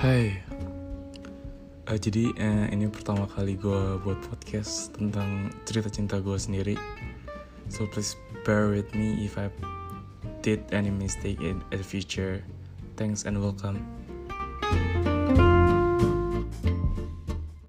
Hai, uh, jadi uh, ini pertama kali gue buat podcast tentang cerita cinta gue sendiri. So please bear with me if I did any mistake in the future. Thanks and welcome.